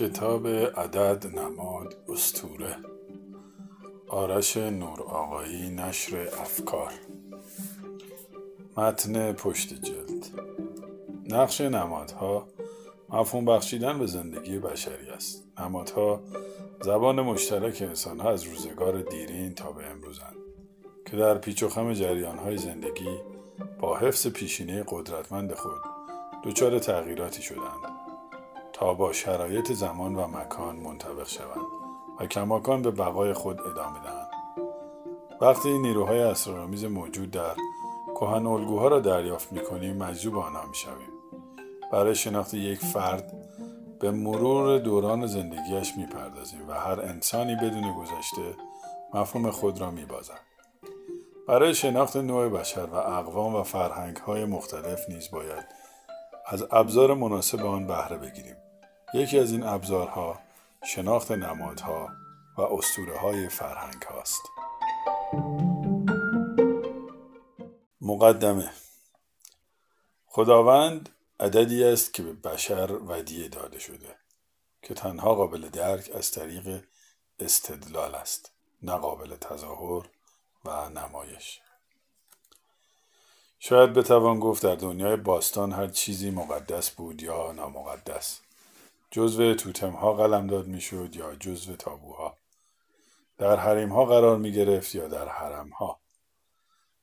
کتاب عدد نماد استوره. آرش نور آقایی نشر افکار. متن پشت جلد. نقش نمادها مفهوم بخشیدن به زندگی بشری است. نمادها زبان مشترک انسانها از روزگار دیرین تا به امروزند که در پیچ و خم جریانهای زندگی با حفظ پیشینه قدرتمند خود دچار تغییراتی شدند تا با شرایط زمان و مکان منطبق شوند و کماکان به بقای خود ادامه دهند. وقتی نیروهای اسرارآمیز موجود در کهن الگوها را دریافت می‌کنیم مجذوب آنها می‌شویم. برای شناخت یک فرد به مرور دوران زندگیش می‌پردازیم و هر انسانی بدون گذشته مفهوم خود را میبازد. برای شناخت نوع بشر و اقوام و فرهنگ های مختلف نیز باید از ابزار مناسب آن بهره بگیریم. یکی از این ابزارها شناخت نمادها و اسطوره های فرهنگ هاست. مقدمه. خداوند عددی است که به بشر ودیه داده شده که تنها قابل درک از طریق استدلال است نه قابل تظاهر و نمایش. شاید بتوان گفت در دنیای باستان هر چیزی مقدس بود یا نامقدس. جزو توتم ها قلمداد می‌شد یا جزو تابوها. در حریم ها قرار می گرفت یا در حرم ها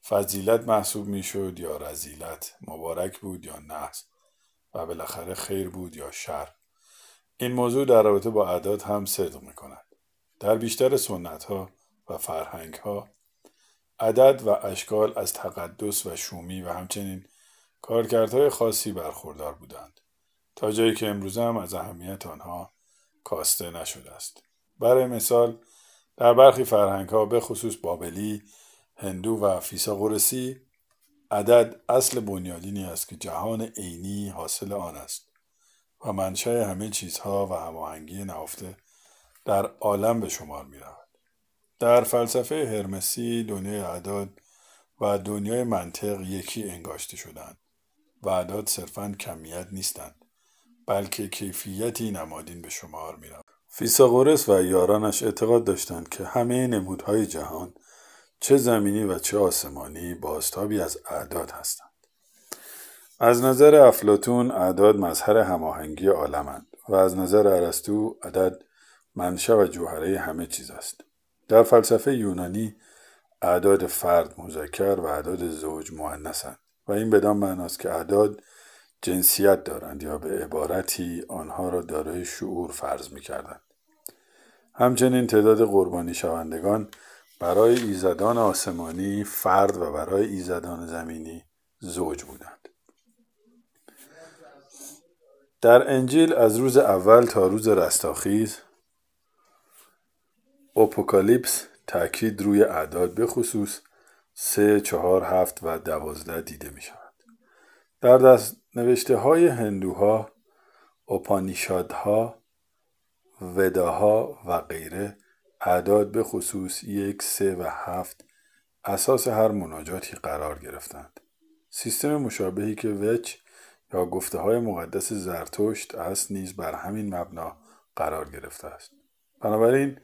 فضیلت محسوب می شد یا رزیلت مبارک بود یا نحس و بالاخره خیر بود یا شر. این موضوع در رابطه با اعداد هم صدق می کند در بیشتر سنت ها و فرهنگ ها عدد و اشکال از تقدس و شومی و همچنین کارکردهای خاصی برخوردار بودند. تا جایی که امروزه هم از اهمیت آنها کاسته نشده است. برای مثال در برخی فرهنگ ها به خصوص بابلی هندو و فیساغورسی عدد اصل بنیادینی است که جهان عینی حاصل آن است و منشأ همه چیزها و هماهنگی نهفته در عالم به شمار می رود. در فلسفه هرمسی دنیای اعداد و دنیای منطق یکی انگاشته شدند و اعداد صرفا کمیت نیستند. بلکه کیفیتی نمادین به شمار می رود. فیساغورس و یارانش اعتقاد داشتند که همه نمودهای جهان چه زمینی و چه آسمانی بازتابی از اعداد هستند. از نظر افلاتون اعداد مظهر هماهنگی عالمند و از نظر ارسطو عدد منشأ و جوهره همه چیز است. در فلسفه یونانی اعداد فرد مذکر و اعداد زوج مؤنثند و این بدان معناست که اعداد جنسیت دارند یا به عبارتی آنها را دارای شعور فرض می کردند. همچنین تعداد قربانی شوندگان برای ایزدان آسمانی فرد و برای ایزدان زمینی زوج بودند. در انجیل از روز اول تا روز رستاخیز اپوکالیپس تاکید روی اعداد به خصوص سه، چهار، هفت و دوازده دیده می شود. در دست نوشته های هندوها، اپانیشادها، وداها و غیره اعداد به خصوص یک، سه و هفت اساس هر مناجاتی قرار گرفتند. سیستم مشابهی که وچ یا گفته های مقدس زرتشت است نیز بر همین مبنا قرار گرفته است. بنابراین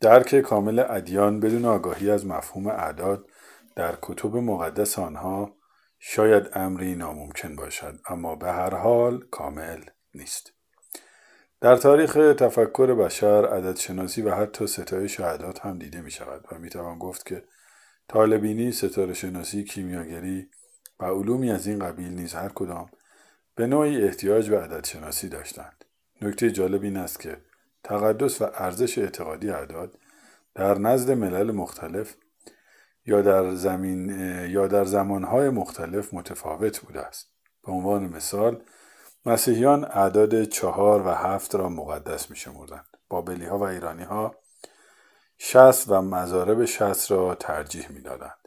درک کامل ادیان بدون آگاهی از مفهوم اعداد در کتب مقدس آنها شاید امری ناممکن باشد اما به هر حال کامل نیست در تاریخ تفکر بشر عدد شناسی و حتی ستایش اعداد هم دیده می شود و می توان گفت که طالبینی، ستاره شناسی، کیمیاگری و علومی از این قبیل نیز هر کدام به نوعی احتیاج به عدد شناسی داشتند. نکته جالب این است که تقدس و ارزش اعتقادی اعداد در نزد ملل مختلف یا در, زمین یا در زمانهای مختلف متفاوت بوده است. به عنوان مثال مسیحیان اعداد چهار و هفت را مقدس می شمردند. بابلی ها و ایرانی ها شست و مزارب شست را ترجیح می دادند.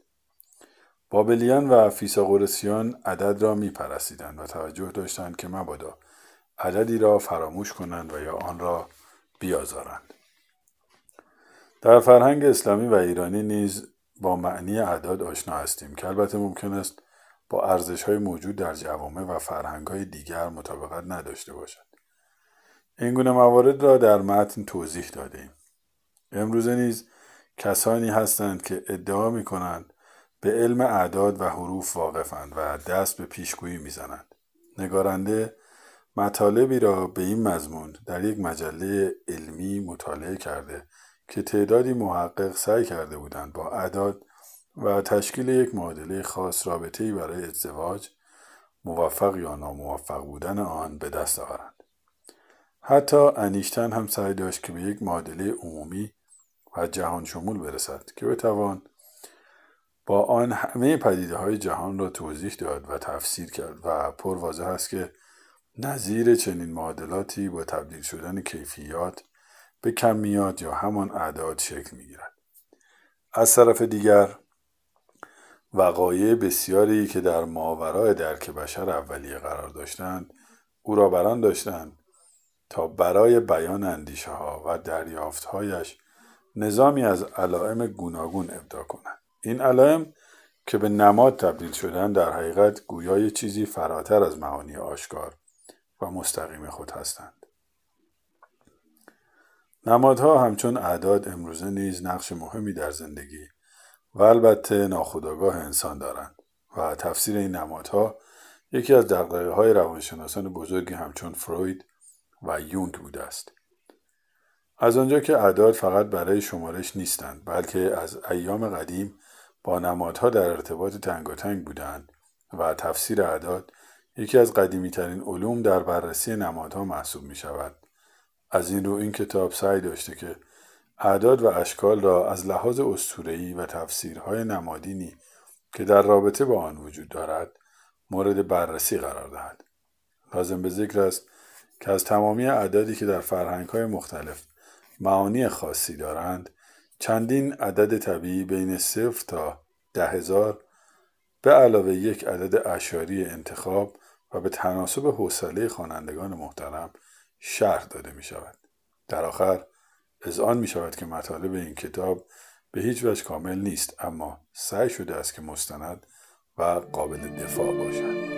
بابلیان و فیساغورسیان عدد را می پرستیدند و توجه داشتند که مبادا عددی را فراموش کنند و یا آن را بیازارند. در فرهنگ اسلامی و ایرانی نیز با معنی اعداد آشنا هستیم که البته ممکن است با ارزش های موجود در جوامع و فرهنگ های دیگر مطابقت نداشته باشد. این گونه موارد را در متن توضیح دادیم امروزه نیز کسانی هستند که ادعا می کنند به علم اعداد و حروف واقفند و دست به پیشگویی می‌زنند نگارنده مطالبی را به این مضمون در یک مجله علمی مطالعه کرده که تعدادی محقق سعی کرده بودند با اعداد و تشکیل یک معادله خاص رابطه‌ای برای ازدواج موفق یا ناموفق بودن آن به دست آورند. حتی انیشتن هم سعی داشت که به یک معادله عمومی و جهان شمول برسد که بتوان با آن همه پدیده های جهان را توضیح داد و تفسیر کرد و پر واضح است که نظیر چنین معادلاتی با تبدیل شدن کیفیات به کمیات یا همان اعداد شکل می‌گیرد. از طرف دیگر وقایع بسیاری که در ماورای درک بشر اولیه قرار داشتند او را بران داشتند تا برای بیان اندیشه ها و دریافتهایش نظامی از علائم گوناگون ابدا کنند. این علائم که به نماد تبدیل شدن در حقیقت گویای چیزی فراتر از معانی آشکار و مستقیم خود هستند. نمادها همچون اعداد امروزه نیز نقش مهمی در زندگی و البته ناخودآگاه انسان دارند و تفسیر این نمادها یکی از دقدقه های روانشناسان بزرگی همچون فروید و یونگ بوده است از آنجا که اعداد فقط برای شمارش نیستند بلکه از ایام قدیم با نمادها در ارتباط تنگاتنگ بودند و تفسیر اعداد یکی از قدیمی ترین علوم در بررسی نمادها محسوب می شود. از این رو این کتاب سعی داشته که اعداد و اشکال را از لحاظ استورهی و تفسیرهای نمادینی که در رابطه با آن وجود دارد مورد بررسی قرار دهد. لازم به ذکر است که از تمامی اعدادی که در فرهنگ های مختلف معانی خاصی دارند چندین عدد طبیعی بین صفر تا ده هزار به علاوه یک عدد اشاری انتخاب و به تناسب حوصله خوانندگان محترم شرح داده می شود. در آخر از آن می شود که مطالب این کتاب به هیچ وجه کامل نیست اما سعی شده است که مستند و قابل دفاع باشد.